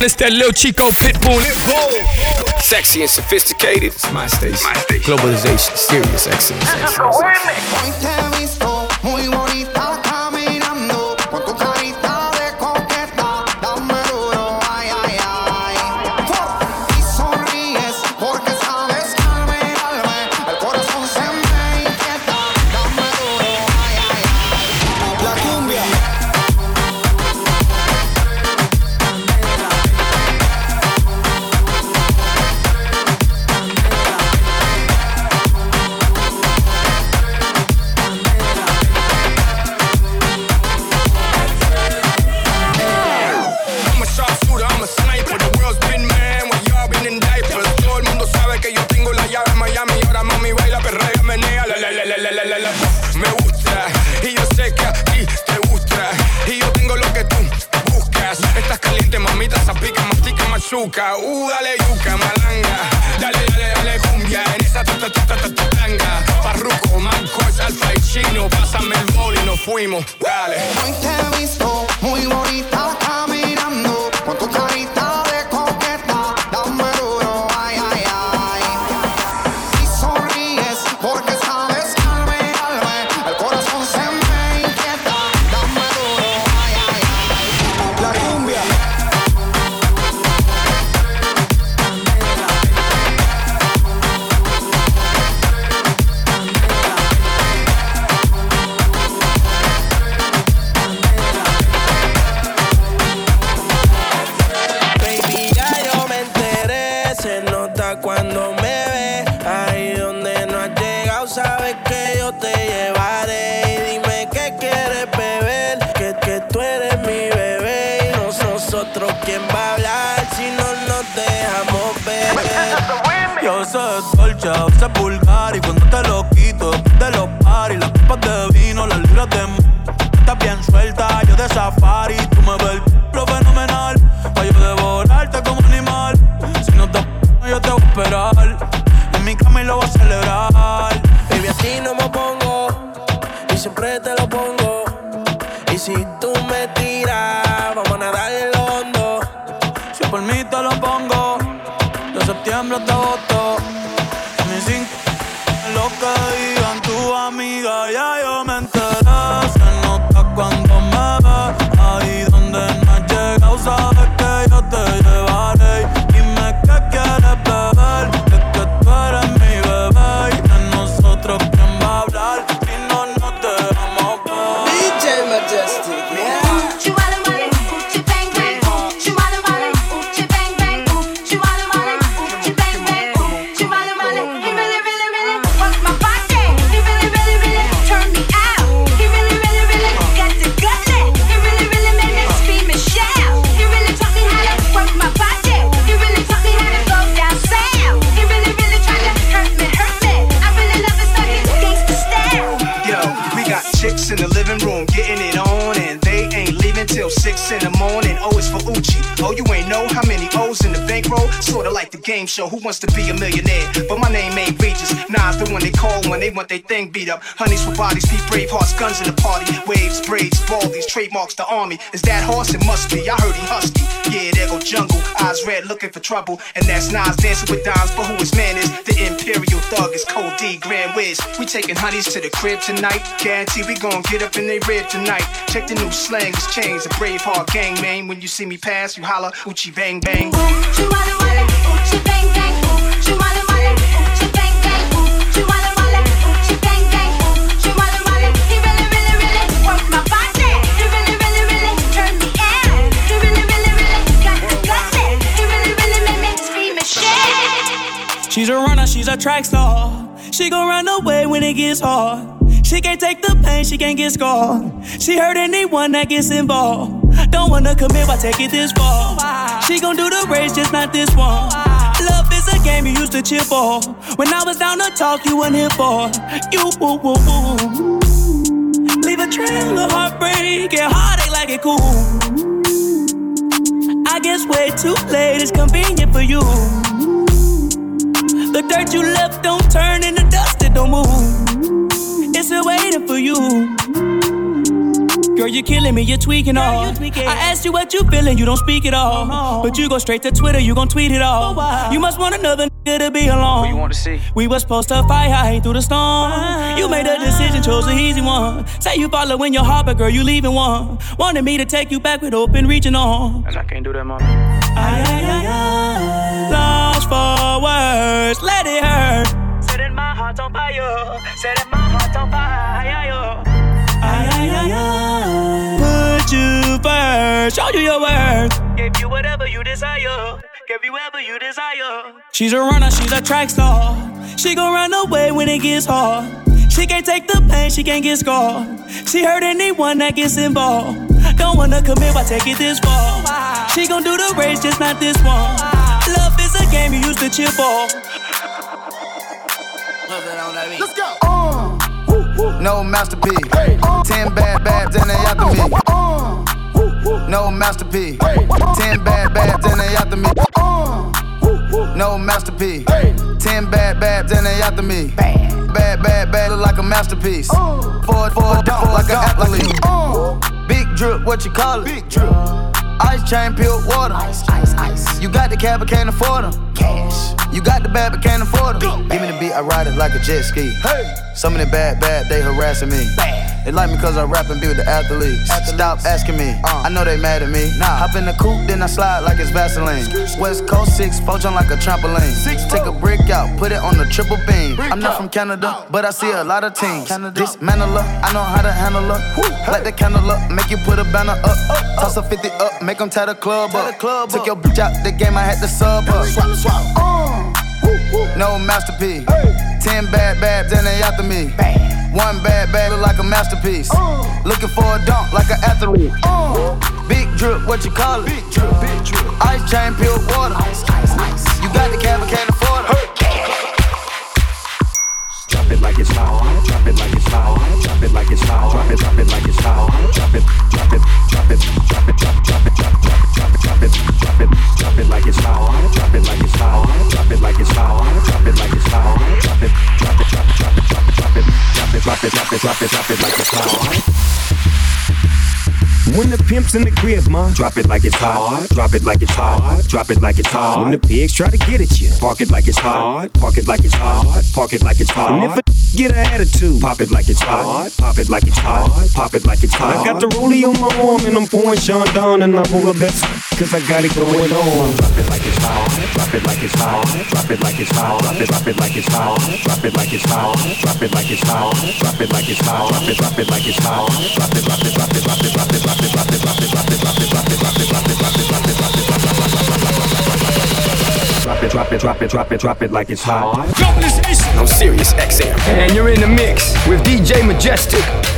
It's that little Chico Pitbull. It's cool, sexy and sophisticated. It's my station. My station. Globalization, serious excellence. excellence. te llevaré. Y dime qué quieres beber, que, que tú eres mi bebé. Y nos, nosotros, ¿quién va a hablar si no nos dejamos ver? Yo soy dolce, soy vulgar y cuando te lo quito, de los paris, las copas de vino, las libras de Estás bien suelta, yo de safari, tú me ves lo fenomenal. Pa' yo devorarte como animal. Si no te yo te voy a esperar. En mi cama y lo voy a celebrar. Baby, así no me pongo. Y siempre te lo pongo. Y si tú me tiras. Game show, Who Wants to Be a Millionaire? But my name ain't Regis. Nah, the one they call when they want their thing beat up. Honeys for bodies, feet brave hearts, guns in the party. Waves, braids, baldies, trademarks, the army. Is that horse? It must be. I heard he husky. Yeah, there go jungle. Eyes red, looking for trouble. And that's Nas dancing with dimes. But who his man is? The Imperial Thug is Cold D, Grand Wiz. We taking honeys to the crib tonight. Guarantee we gon' get up in they rib tonight. Check the new slang, it's chains. A brave heart gang, man. When you see me pass, you holla, Uchi bang bang. She's a runner, she's a track star. She gon' run away when it gets hard. She can't take the pain, she can't get scarred. She hurt anyone that gets involved. Don't wanna commit, why take it this far? She gon' do the race, just not this one. Game you used to cheer for. When I was down to talk, you weren't here for. You woo woo woo. Leave a trail of heartbreak and heartache like it cool. I guess way too late is convenient for you. The dirt you left don't turn into dust, it don't move. It's still waiting for you. Girl, you're killing me, you're tweaking all. I asked you what you feeling, you don't speak at all. But you go straight to Twitter, you gon' tweet it all. You must want another nigga to be alone. What you want to see? We was supposed to fight high through the storm. You made a decision, chose the easy one. Say you following your heart, but girl, you leaving one. Wanted me to take you back with open reaching on. And I can't do that, mom. I I I I. Lost for words, let it hurt. Setting my heart on fire, setting my heart on fire. Ay, ay, ay, ay. Put you first, show you your worth. Gave you whatever you desire. Give you whatever you desire. She's a runner, she's a track star. She gon' run away when it gets hard. She can't take the pain, she can't get scarred. She hurt anyone that gets involved. Don't wanna commit, why take it this far? She gon' do the race, just not this one. Love is a game you used to cheer for. no masterpiece. Ten bad babs and they after me. No masterpiece. Ten bad babs and they after me. No masterpiece. Ten bad babs and they after me. Bad, bad, bad, look like a masterpiece. Forward, forward, forward like an athlete. Big drip, what you call it? Big drip. Ice chain, pure water. Ice, ice, ice. You got the cab, but can't afford them. Cash. You got the bad, but can't afford them. Give me the beat, I ride it like a jet ski. Hey. Some of the bad, bad, they harassing me. Bad. They like me cause I rap and be with the athletes. athletes. Stop asking me, uh, I know they mad at me. Nah. Hop in the coupe, then I slide like it's Vaseline. West Coast 6, four like a trampoline. Six, Take a brick out, put it on the triple beam. I'm not from Canada, uh. but I see a lot of teams. Canada. Dismantle her, I know how to handle her. Light the candle up, make you put a banner up. up. Toss a 50 up, make them tie the club tie up. The club Took your bitch out the game, I had to sub up. Swap, swap. Uh. Woo, woo no masterpiece. Hey. Ten bad babs and they after me. Bam. One bad bag look like a masterpiece. Uh. Looking for a dunk like an athlete. Uh. Big drip, what you call it? Big drip, big drip. Ice chain, pure water. Ice, ice, ice. You got the cab, can't afford it it like it's hot. Drop it like it's hot. Drop it like it's hot. Drop it, drop it like it's hot. Drop it, drop it, drop it, drop it, drop, drop it, drop, drop, drop it, drop it, drop it, drop it like it's hot. Drop it like it's hot. Drop it like it's hot. Drop it like it's hot. Drop it, drop it, drop it, drop it, drop it, drop it, drop it, drop it, drop it, drop it like it's hot. When the pimp's in the crib, ma, drop it like it's hot. Drop it like it's hot. Drop it like it's hot. When the pigs try to get at you, park it like it's hot. Park it like it's hot. Park it like it's hot. And if a get an attitude, pop it like it's hot. Pop it like it's hot. Pop it like it's hot. I got the rollie on my arm and I'm pouring Chandon and I pull the best cause I got it going on. Drop it like it's hot, drop it like it's hot, drop it like it's hot, drop it, drop it like it's hot, drop it like it's hot, drop it like it's hot, drop it like it's hot, drop it, drop it like it's hot, drop it, drop it, drop it, drop it, drop it, drop it, drop it, drop it, drop it, drop it, drop it, drop it, drop it, drop it, drop it, drop it, drop it, Drop it, drop it, drop it, drop it, drop it like it's hot. Drop this issue. I'm SiriusXM. And you're in the mix with DJ Majestic.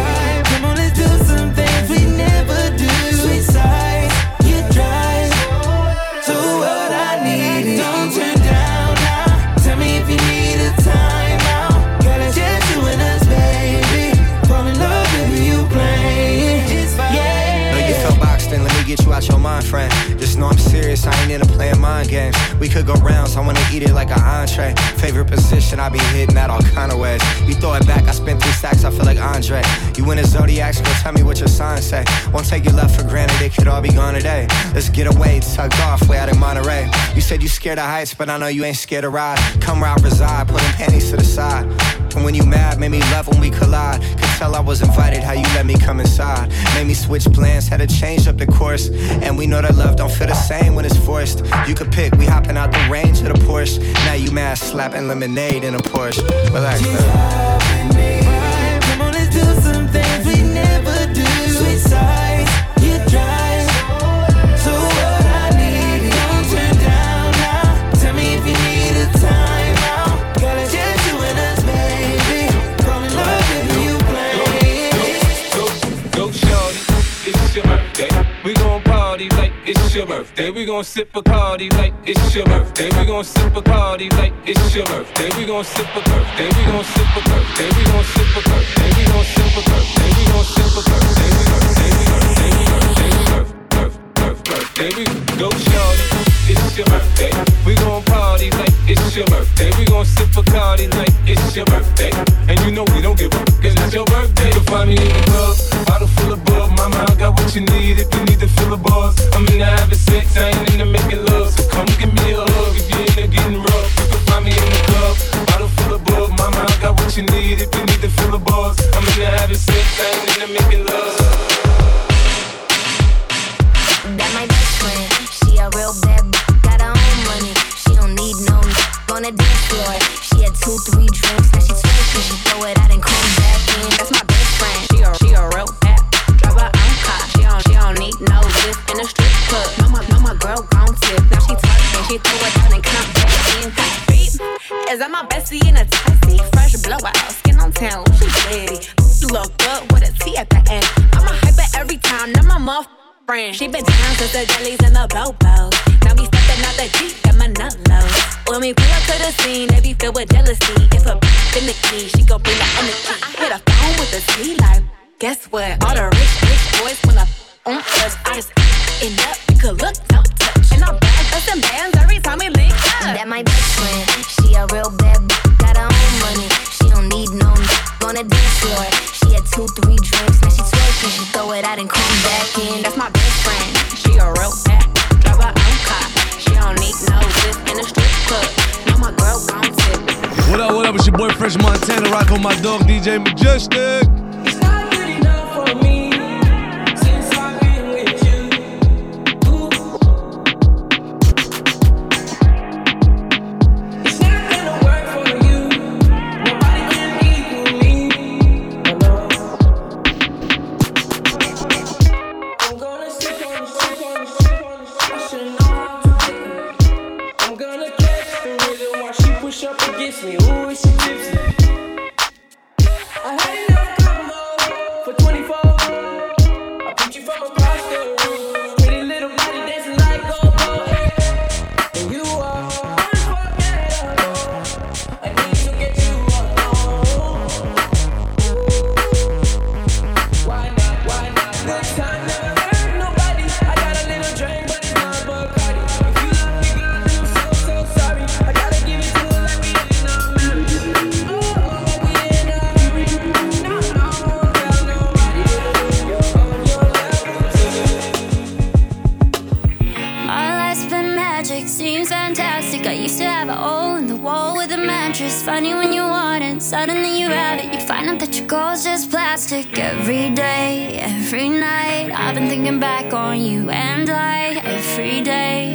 Mind, friend. Just know I'm serious, I ain't into playing mind games. We could go rounds, I wanna eat it like an entree. Favorite position, I be hitting that all kind of ways. You throw it back, I spend three stacks, I feel like Andre. You in a zodiac, go tell me what your sign say. Won't take your love for granted, it could all be gone today. Let's get away, tucked off, way out in Monterey. You said you scared of heights, but I know you ain't scared to ride. Come where I reside, put them panties to the side. And when you mad, made me love when we collide. Could tell I was invited, how you let me come inside. Made me switch plans, had to change up the course. And we know that love don't feel the same when it's forced. You could pick, we hopping out the range of the Porsche. Now you mad, slapping lemonade in a Porsche. Relax, uh. man. Come on, let's do some things we never do. Sweet side. we gon' sip Bacardi like it's your birthday. We gon' sip Bacardi like it's your birthday. We gon' sip a birthday. We gon' sip a birthday. We gon' sip a birthday. We gon' sip a birthday. We gon' sip a birthday. Birthday. We go shorty. It's your birthday. We gon' party like it's your birthday. We gon' sip Bacardi like it's your birthday. And you know we don't give up, cause it's your birthday. You'll find me in the club, bottle full of bug. Mama, I got what you need if you need to fill the buzz. I'm in the having sex, I ain't into making love. So come give me a hug if you're into getting rough. You can find me in the club, bottle full of bug. Mama, I got what you need if you need to fill the buzz. I'm in the having sex, I ain't into making love. On the dance floor. She had two, three drinks, now she twerking. She throw it out and come back in. That's my best friend. She a, she a real bad drive her own car. She don't, she don't need no lift in a strip club. No, my, no, my girl gon' tip. Now she twerking, she throw it out and come back in. Is that my bestie in a taxi? Fresh blowout, skin on town, she. She look good with a T at the end. I'm a hyper every time, now my muff friend. She been down since the jellies and the bobo. Now we stepping out the Jeep, got my nut low. When we pull up to the scene, they be filled with jealousy. If a bitch in the key, she gon' bring the energy. I hit a phone with a T like, guess what? All the rich, rich boys wanna f on us. I just end up, you could look, don't touch. And I'm back, bustin' bands every time we link up. That my best friend, she a real bad, bitch, got her own money. She don't need no on the dance floor. She had two, three drinks, now she twerking. She throw it out and come back in. That's my best friend. She a real bad, drive her own car. Don't need no lift in a strip club. No, my girl gon' tip. What up, what up? It's your boy French Montana, rock on my dog DJ Majestic. Could Suddenly you have it, you find out that your goal's just plastic. Every day, every night, I've been thinking back on you and I every day.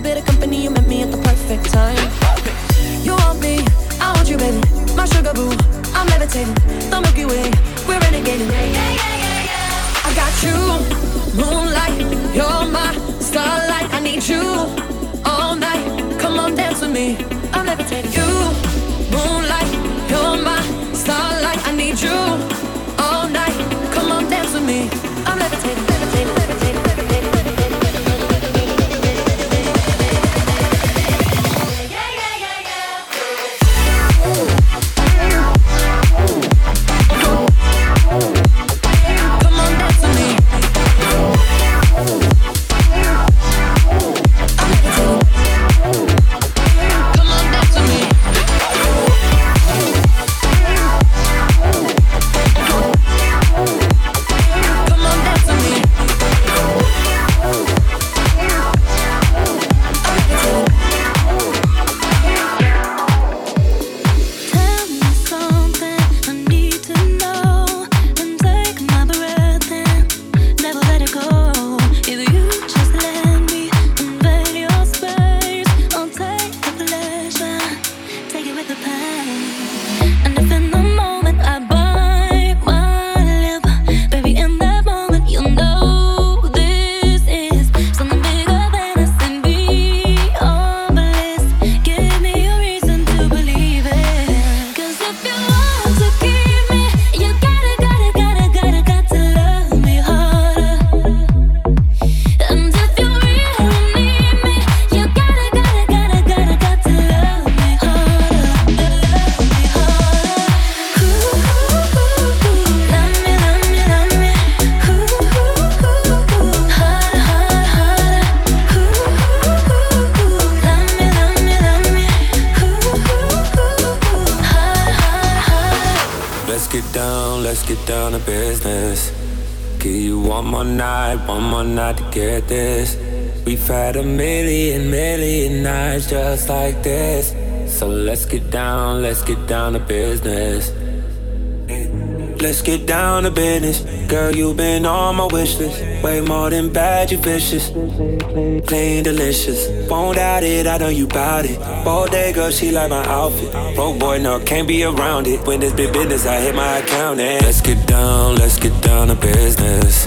A bit of company, you met me at the perfect time. You want me, I want you, baby. My sugar boo, I'm levitating. The Milky Way, we're renegading. Yeah, yeah, yeah, yeah. I got you, moonlight, you're my starlight. I need you all night. Come on, dance with me. I'm levitating. You, moonlight, you're my starlight. I need you get this. We've had a million, million nights just like this. So let's get down let's get down to business. Let's get down to business. Girl, you've been on my wish list. Way more than bad, you vicious. Clean, delicious. Won't doubt it, I know you bout it. Bold day, girl, she like my outfit. Broke boy, no, can't be around it. When this big business, I hit my account and let's get down, let's get down to business.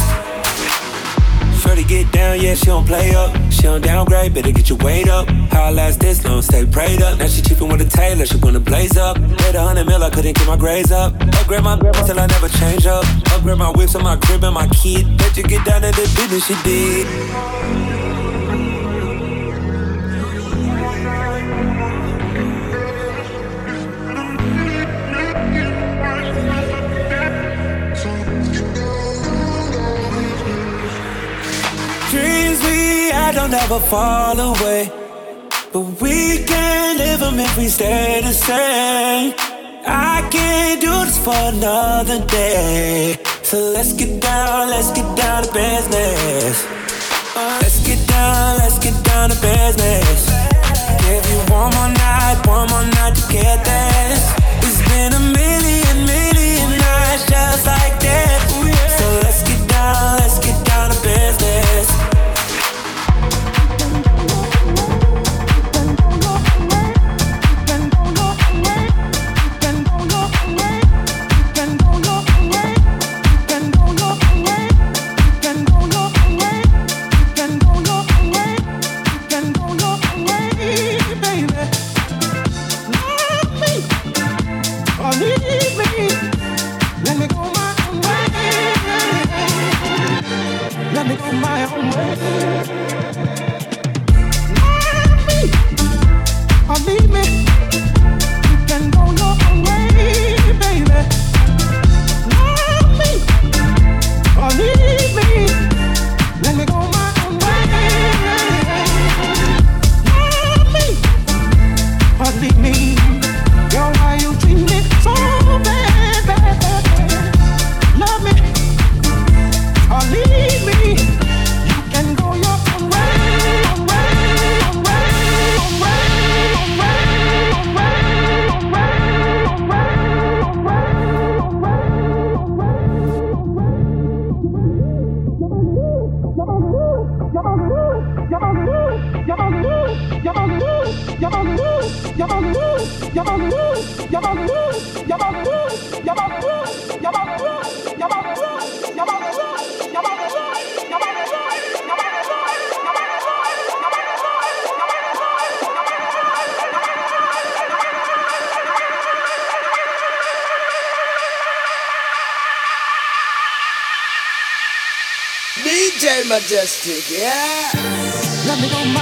Shorty get down, yeah, she don't play up. She don't downgrade, better get your weight up. How I last this long, stay prayed up. Now she cheapin' with a tailor, she wanna blaze up. Hit a hundred mil, I couldn't get my grades up. Upgrade my grandma till I never change up. Upgrade my whips on my crib and my kid. Bet you get down to the business she did. Don't ever fall away. But we can't live them if we stay the same. I can't do this for another day. So let's get down, let's get down to business. Let's get down, let's get down to business. Give you one more night, one more night to get this. It's been a million, million nights just like this. Majestic, yeah. Let me go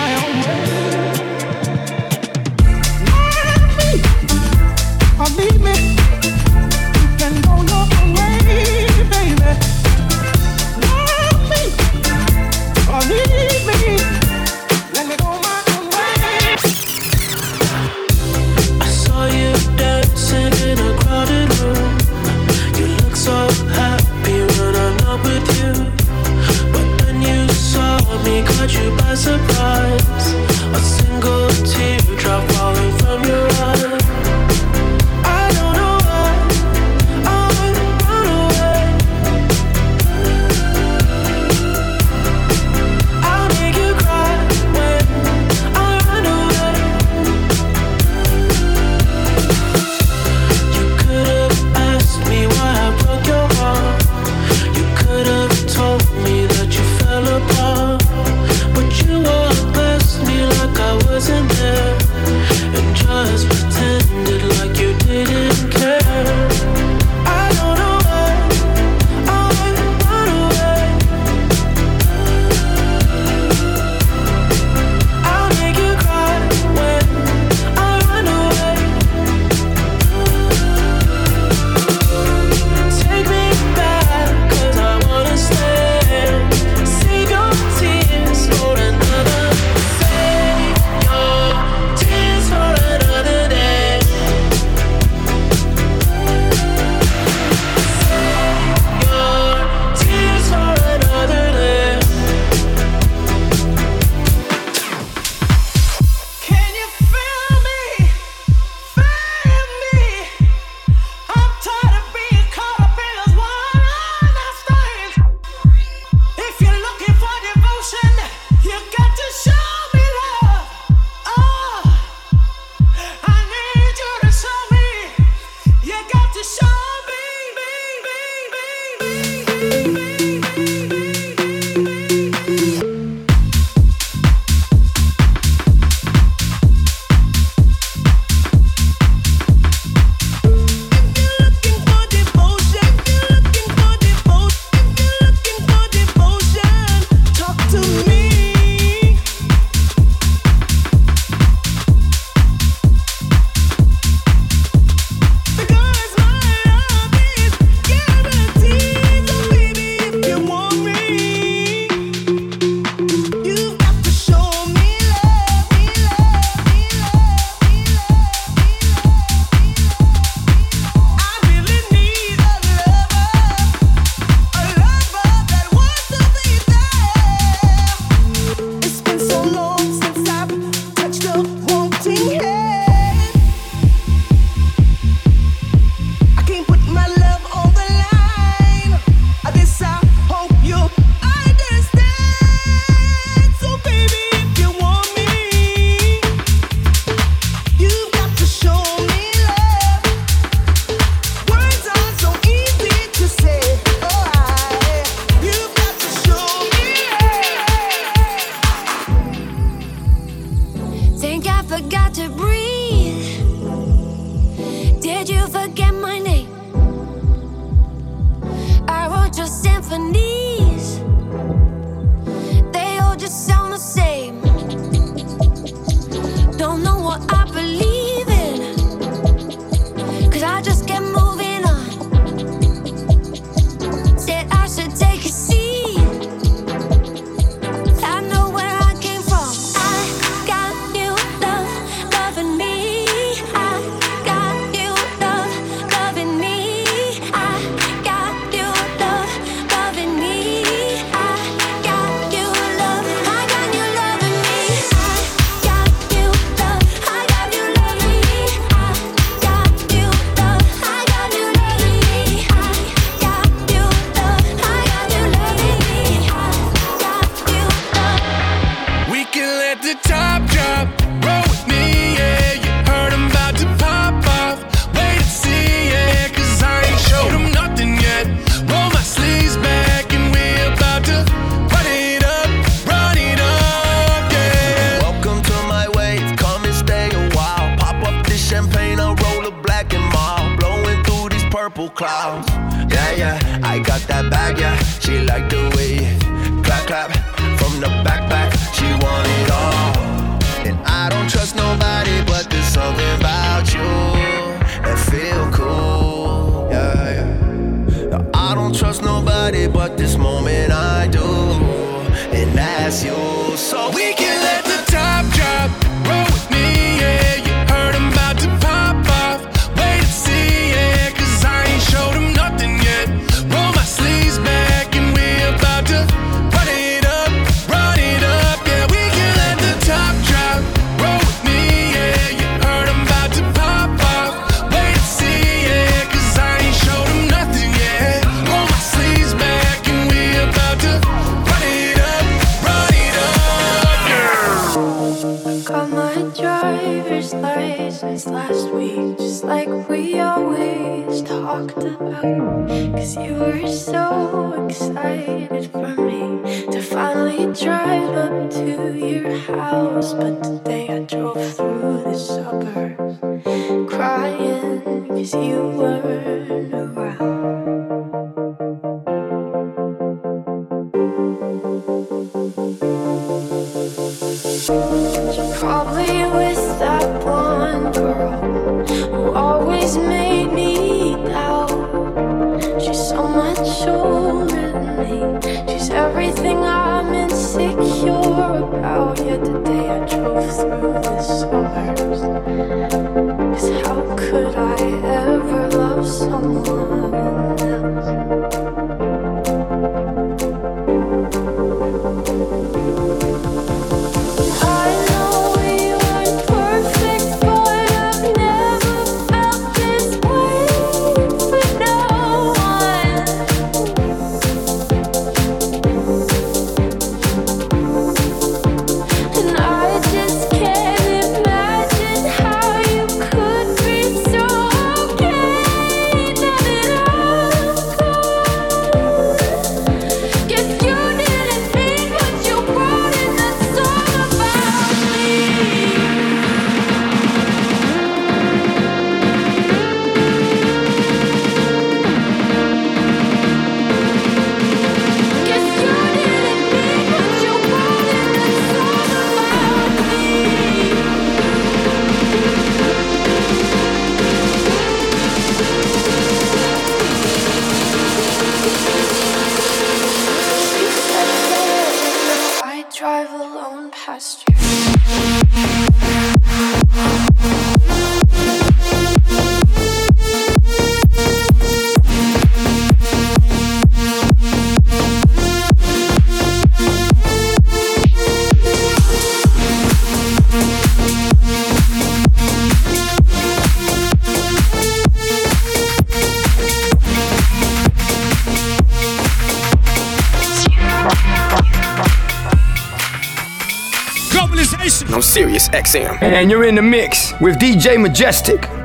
And you're in the mix with DJ Majestic.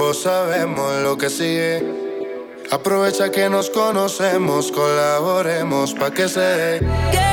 ambos sabemos lo que sigue. Aprovecha que nos conocemos, colaboremos pa' que se dé.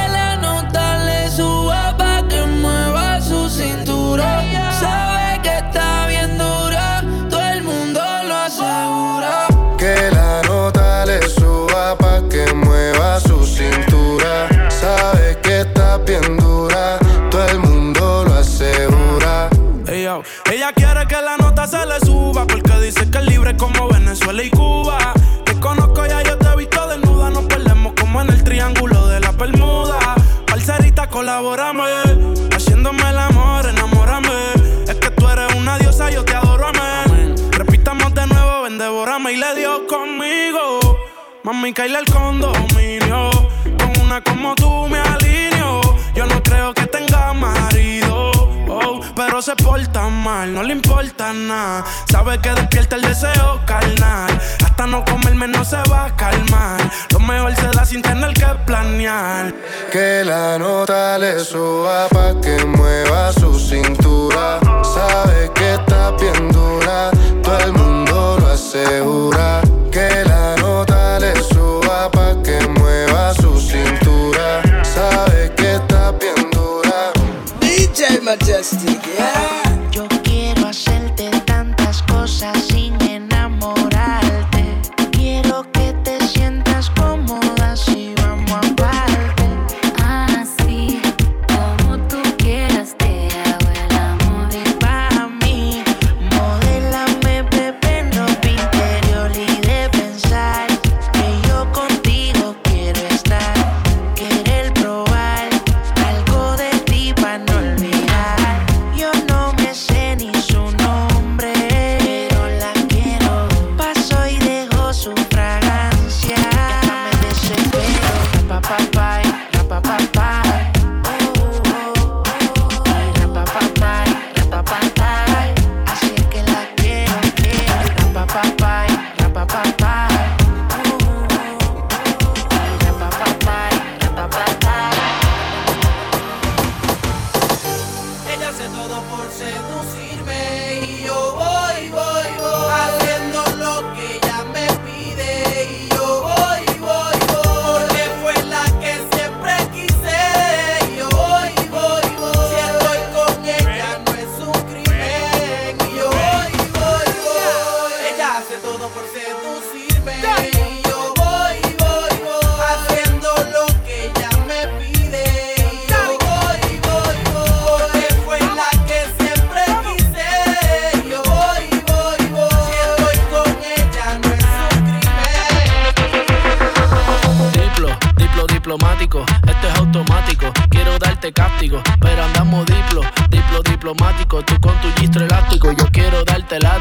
mi caíle al condominio. Con una como tú me alineo. Yo no creo que tenga marido. Oh, pero se porta mal, no le importa nada. Sabe que despierta el deseo carnal. Hasta no comerme no se va a calmar. Lo mejor se da sin tener que planear. Que la nota le suba pa' que mueva su cintura majestic, yeah.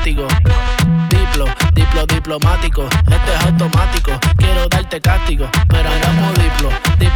Diplo, diplo diplomático, esto es automático. Quiero darte cáptico, pero andamos diplo, diplo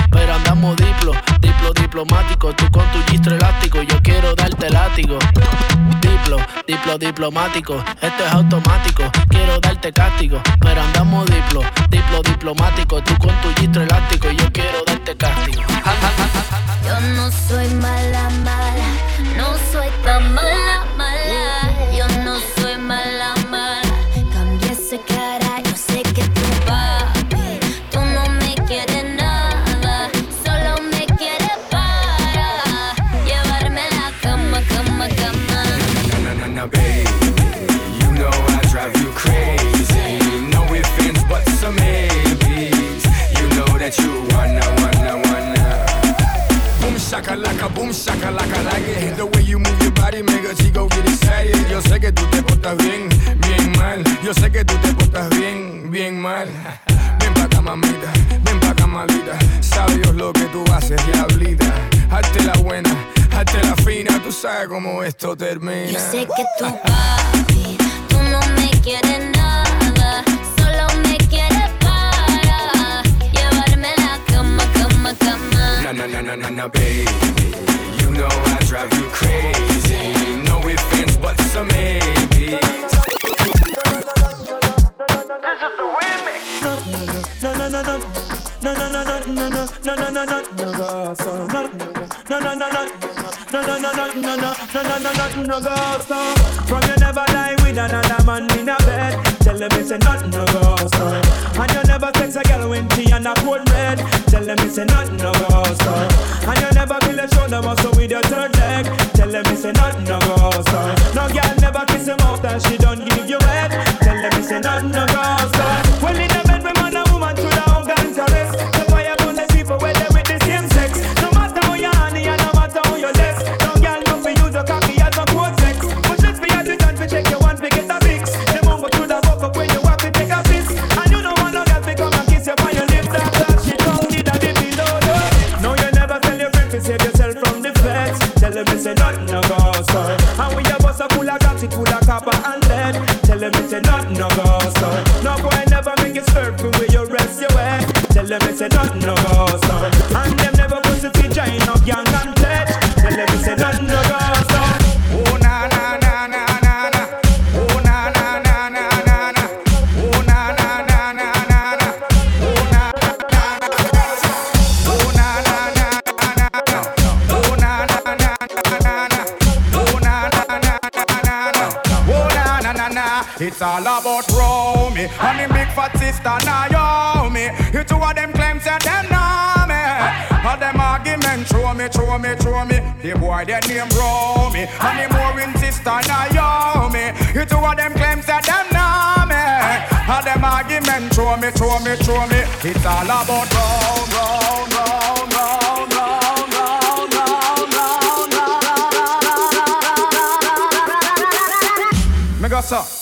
pero andamos diplo, diplo diplomático. Tú con tu gistro elástico, yo quiero darte látigo. Diplo, diplo diplomático, esto es automático. Quiero darte cáptico, pero andamos diplo, diplo diplomático. Tú con tu gistro elástico, yo quiero darte castigo. Yo no soy mala, mala, no soy tan mala. Shaka boom shaka like it. The way you move your body, make a chico get excited. Yo sé que tú te portas bien, bien mal. Yo sé que tú te portas bien, bien mal. Ven pa' acá, mamita, ven pa' acá, malita. Sabe Dios lo que tú haces, diablita. Hazte la buena, hazte la fina. Tú sabes cómo esto termina. Yo sé que tú papi, tú no me quieres nada, Na na na na na na baby, you know I drive you crazy. No ifs, ands, buts, or maybes. No, no, no, no. No, no, no, no, no, no, no, no, no, no, no, go so. No, no, no, no, no. No, no, no, no, no, no, no, no, no, no, no, go so. From you never lie with another man in a bed. Tell them it's a nothing no go so. And you never sex a girl when she and a cold red. Tell them it's a nothing no go so. And you never feel a shoulder muscle with your third leg. Tell them it's a nothing no go so. No girl never kiss him and she don't give you them it's a nothing no go so. And them never put the giant up young and pledge. Tell them it's a nothing no go so. Oh na na na na na na. Oh na na na na na na. Oh na na na na na na. Oh na na na na na. Oh na na na na na na. Oh na na na na na na. Oh na na na na na na. Oh. It's all about Romy and him big fat sister Naomi. Throw me, throw me. The boy their name Romy and him Warren sister Naomi. You two of them claims that them know me. All them argument throw me, throw me, throw me. It's all about round, round, round, round, round, round, round, round, round. Me go so. Qué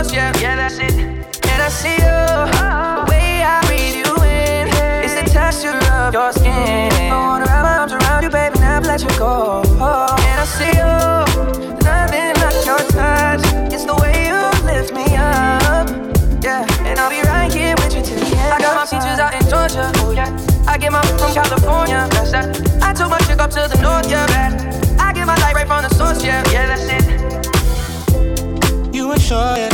right from the source. Yeah. Yeah, that's it. And I see you. The way I breathe you in. It's the texture of your skin. I wanna wrap my arms around you, baby, never let you go. And I see you. Nothing like your touch. It's the way you lift me up. Yeah. And I'll be right here with you till the end. I got my peaches out in Georgia. Oh yeah. I get my from California. That's that. I took my chick up to the north. Yeah. I get my light right from the source. Yeah. Yeah, that's it. You ain't sure yet,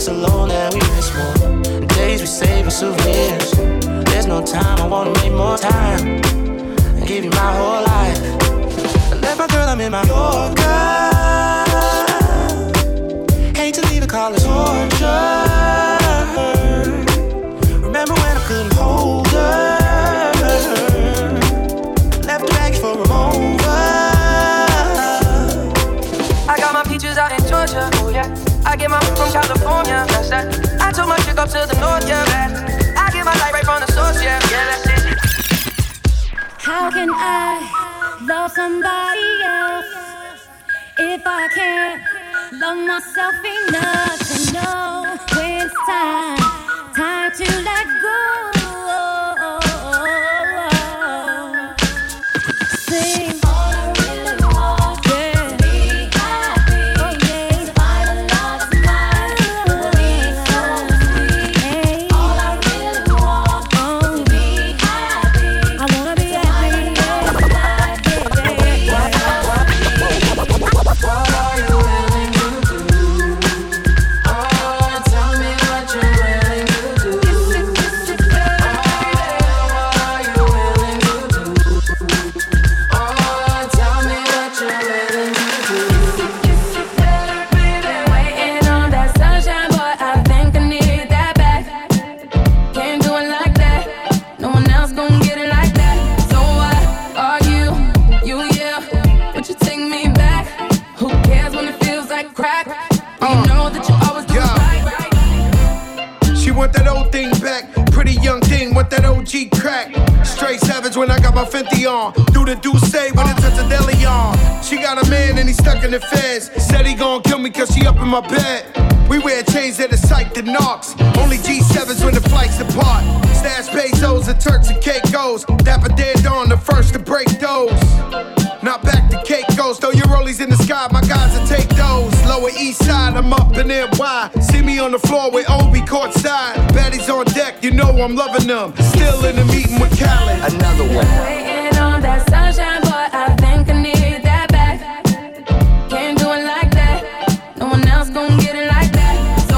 Nights alone that we miss more. Days we save as souvenirs. There's no time, I wanna make more time. I give you my whole life. And left my girl, I'm in my Yorker. Hate to leave it, call it torture. Get my from California. That's that. I took my chick up to the north. Yeah. I get my right from the source. Yeah. Yeah, that's it. How can I love somebody else if I can't love myself enough to know when it's time, time to let go? Do the do say it's a deli on. She got a man and he stuck in the feds. Said he gon' kill me cause she up in my bed. We wear chains that are psyched to knocks. Only G7s when the flights depart. Stash pesos and Turks and Caicos. Dapper dead on the first to break those. Not back to Caicos, throw your rollies in the sky, my guys will take those. Lower east side, I'm up in NY. See me on the floor with Obi courtside. Baddies on deck, you know I'm loving them. Still in the meeting with Khaled. Another one. Sunshine, boy, I think I need that back. Can't do it like that. No one else gon' get it like that. So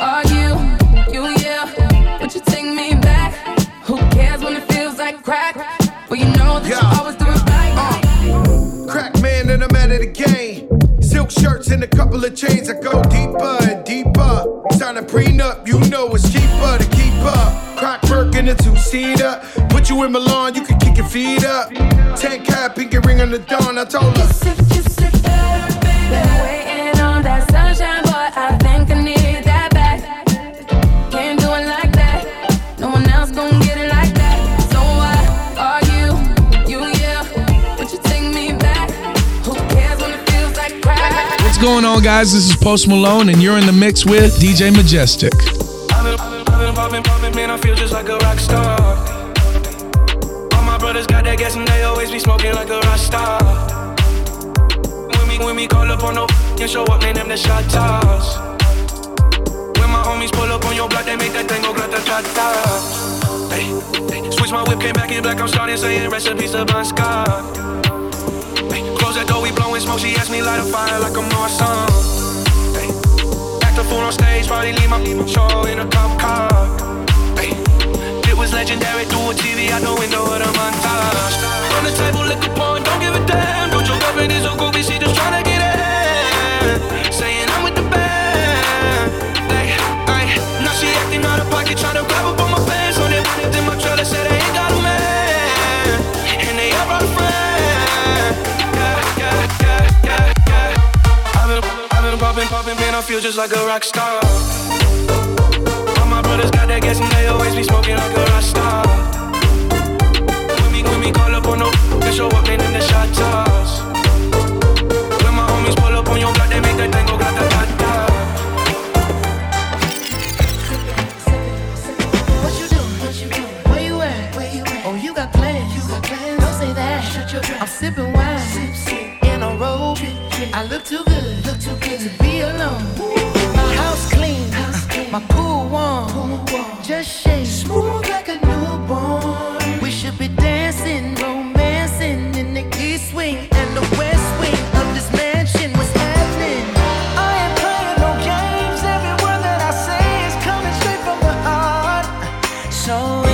are you? You, yeah. Would you take me back? Who cares when it feels like crack? Well, you know that you always do it right. Uh, crack man and I'm out of the game. Silk shirts and a couple of chains. I go deeper and deeper. Sign a prenup, you know it's cheaper to keep up. Crack work in a two seater. Put you in Milan, you can kick feet up. Ten cap, pinky ring on the dawn. I told her. Been waiting on that sunshine, boy. I think I need that back. Can't do it like that. No one else gon' get it like that. So what are you? You, yeah. Would you take me back? Who cares when it feels like crack? What's going on, guys? This is Post Malone, and you're in the mix with DJ Majestic. I've been, I've been popping, popping, man, I feel just like a rock star. That gas and they always be smoking like a rock star. When we, when we call up on no and show up, man, them the shot toss. When my homies pull up on your block, they make that thing go grata ta ta. Hey, hey, switch my whip, came back in black, I'm starting saying recipes to Bon Scott. Hey, close that door, we blowing smoke, she asked me light a fire like I'm on. Hey, act a fool on stage, probably leave my show in a cop car legendary through a TV out the window of the montage. On the table, liquor pouring, don't give a damn. Don't your girlfriend is so goofy, she just tryna get in. Saying I'm with the band. They, I, now she acting out of pocket, tryna grab up on my pants. On that one in my trailer, said I ain't got a man. And they all brought a friend. Yeah, yeah, yeah, yeah, yeah. I've been, I've been popping, popping, man, I feel just like a rock star brothers got that gas and they always be smoking like a rasta. When when call up on no, they show up, the shots. When my homies pull up on your block, they make oh, that tango. I'm sipping wine sip, sip. in a robe. I look too good, look too good to be alone. Ooh my cool one, cool one. just shake smooth like a newborn. We should be dancing, romancing in the east wing and the west wing of this mansion. What's happening? I ain't playing no games. Every word that I say is coming straight from the heart. So.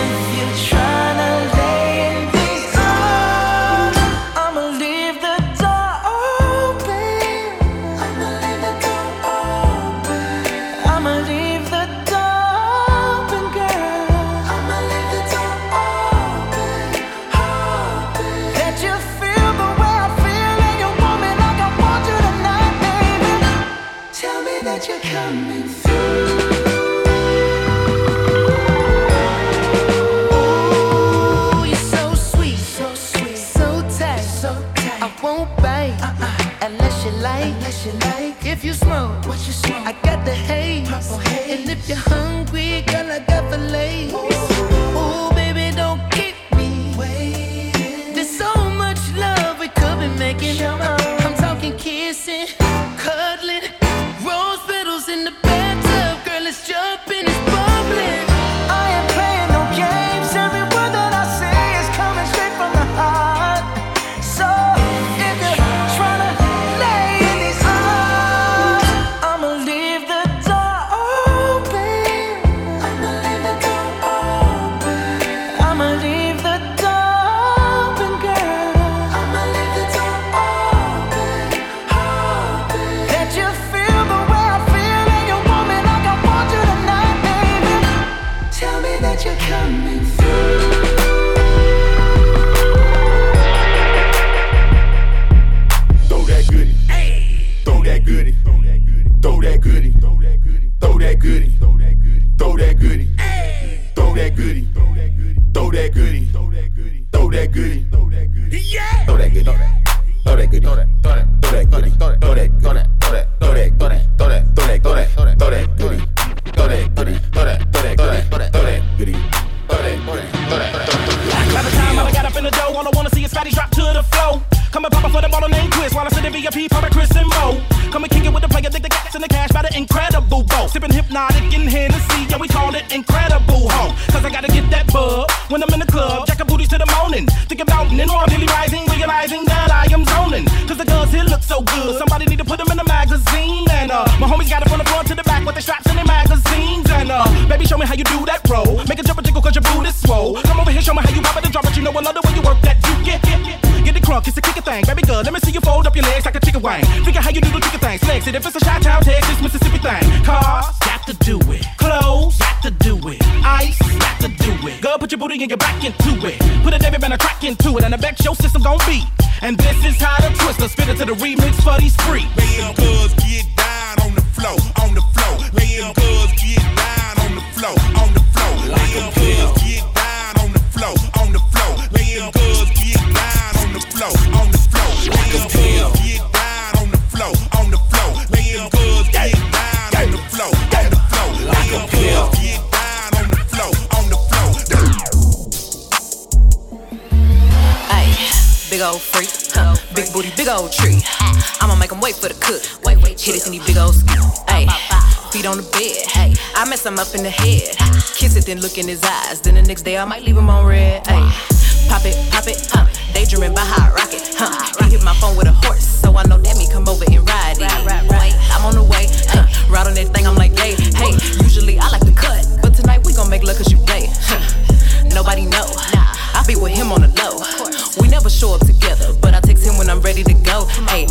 it. If it's a shot town, Texas, Mississippi thing. Cars, got to do it. Clothes, got to do it. Ice, got to do it. Girl, put your booty and your back into it. Put a David and a crack into it. And the back show system gon' beat. And this is how the twister spit it to the remix for these free. I'm up in the head. Kiss it, then look in his eyes. Then the next day I might leave him on red. Ayy. Pop it, pop it, huh? Daydreaming by high rocket, huh? He hit my phone with a horse, so I know that me come over and ride it. Ride. I'm on the way, huh? Ride on that thing, I'm like, hey, hey. Usually I like to cut, but tonight we gon' make love cause you play. Huh? Nobody know. I be with him on the low. We never show up together, but I text him when I'm ready to go. Hey,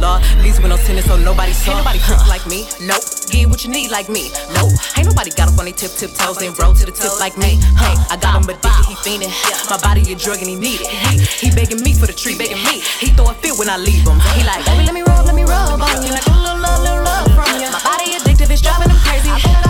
law. Least no tennis, so nobody saw. Ain't nobody freak like me. Nope. Get what you need like me. Nope. Ain't nobody got up on their tip tip toes and roll to the tip like me. Hey, I got him addicted, he fiending. My body a drug and he need it. He, he begging me for the treat, begging me. He throw a fit when I leave him. He like, baby, let me rub, let me rub on you. Like a little love, little love from you. My body addictive, it's driving him crazy.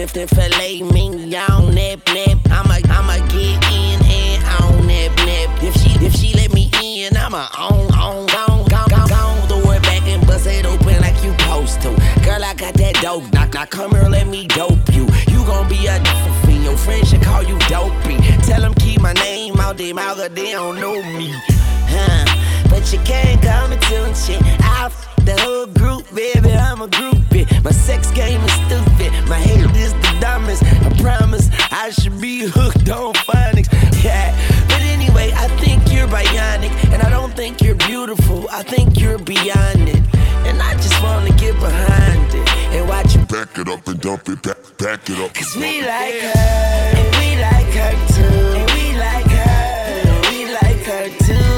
If the filet mignon, nip nip. I'ma I'ma get in and on nip nip. If she if she let me in, I'ma on on gone gone gone gone. Throw it back and bust it open like you supposed to. Girl, I got that dope. Knock knock, come here, let me dope you. You gon' be a. Your friends should call you dopey. Tell them keep my name out their mouth, 'cause they don't know me. Huh. But you can't come into and shit. I the whole group, baby. I'm a groupie. My sex game is stupid. My head is the dumbest. I promise I should be hooked on phonics. Yeah. But anyway, I think you're bionic. And I don't think you're beautiful. I think you're beyond it. And I just wanna get behind it. And watch you Back it up and dump it, back, back it up. Cause we like her, and we like her too. And we like her, and we like her too.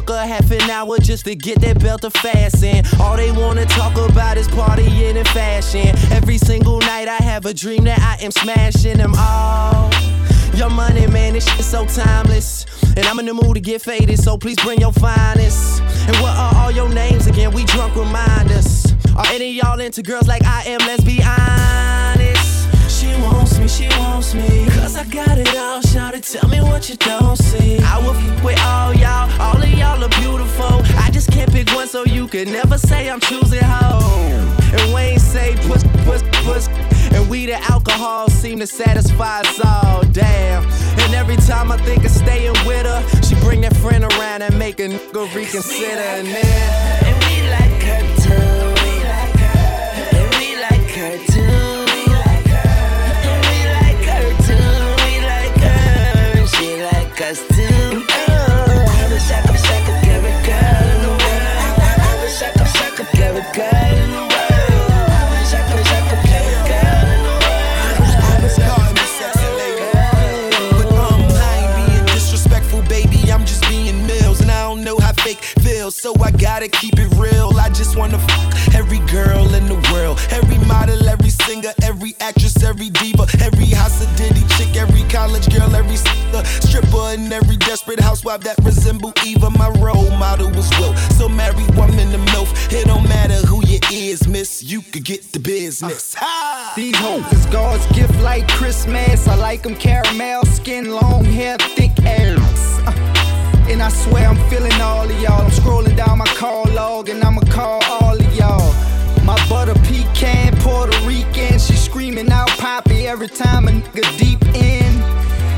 Took her half an hour just to get that belt to fasten. All they wanna talk about is partying and fashion. Every single night I have a dream that I am smashing them all. Your money, man, this shit so timeless. And I'm in the mood to get faded, so please bring your finest. And what are all your names again? We drunk reminders. Are any y'all into girls like I am? Let's be honest. She wants me, she wants me. Cause I got it all, shout it, tell me what you don't see. I will f with all y'all, all of y'all are beautiful. I just can't pick one, so you can never say I'm choosing home. And Wayne say push, push, push. And we the alcohol seem to satisfy us all, damn. And every time I think of staying with her, she bring that friend around and make a nigga reconsider. And then, so I gotta keep it real. I just wanna fuck every girl in the world, every model, every singer, every actress, every diva, every house of Diddy chick, every college girl, every singer, stripper, and every desperate housewife that resemble Eva. My role model was Will, so marry woman in the MILF. It don't matter who you is, miss. You could get the business. Ha! These hoes is God's gift like Christmas. I like them caramel skin, long hair, thick ass. Uh, and I swear I'm feeling all of y'all. I'm scrolling down my call log and I'ma call all of y'all. My butter pecan, Puerto Rican. She screaming out Poppy every time a nigga deep in.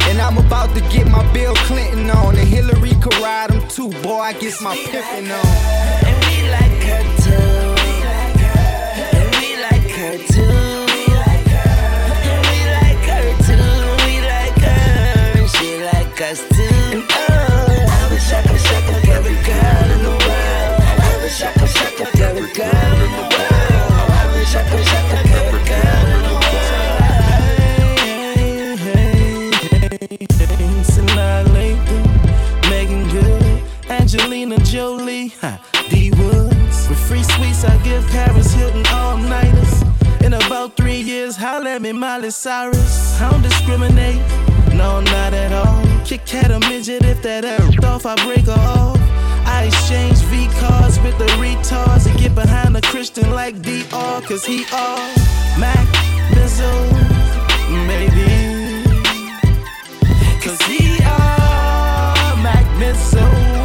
And I'm about to get my Bill Clinton on. And Hillary could ride him too. Boy, I guess my pimpin' on. And we like her too. And we like her too. And we like her too. We like her. She like us too. And Cyrus, holla at me, Miley Cyrus. I don't discriminate, no, not at all. Kick cat a midget if that air off, I break her off. I exchange V cards with the retards and get behind a Christian like DR, cause he all Mac, Mizzou, maybe. Cause he all Mac, Mizzou.